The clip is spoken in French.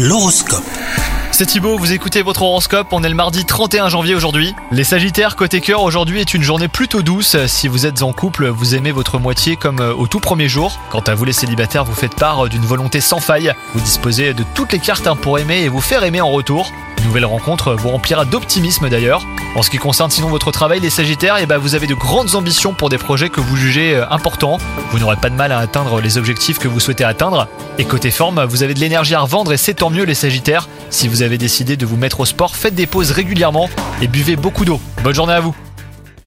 L'horoscope. C'est Thibaut, vous écoutez votre horoscope, on est le mardi 31 janvier aujourd'hui. Les Sagittaires, côté cœur, aujourd'hui est une journée plutôt douce. Si vous êtes en couple, vous aimez votre moitié comme euh, au tout premier jour. Quant à vous les célibataires, vous faites part d'une volonté sans faille. Vous disposez de toutes les cartes hein, pour aimer et vous faire aimer en retour. Nouvelle rencontre vous remplira d'optimisme d'ailleurs. En ce qui concerne sinon votre travail, les Sagittaires, eh ben, vous avez de grandes ambitions pour des projets que vous jugez euh, importants. Vous n'aurez pas de mal à atteindre les objectifs que vous souhaitez atteindre. Et côté forme, vous avez de l'énergie à revendre et c'est tant mieux les Sagittaires. Si vous avez décidé de vous mettre au sport, faites des pauses régulièrement et buvez beaucoup d'eau. Bonne journée à vous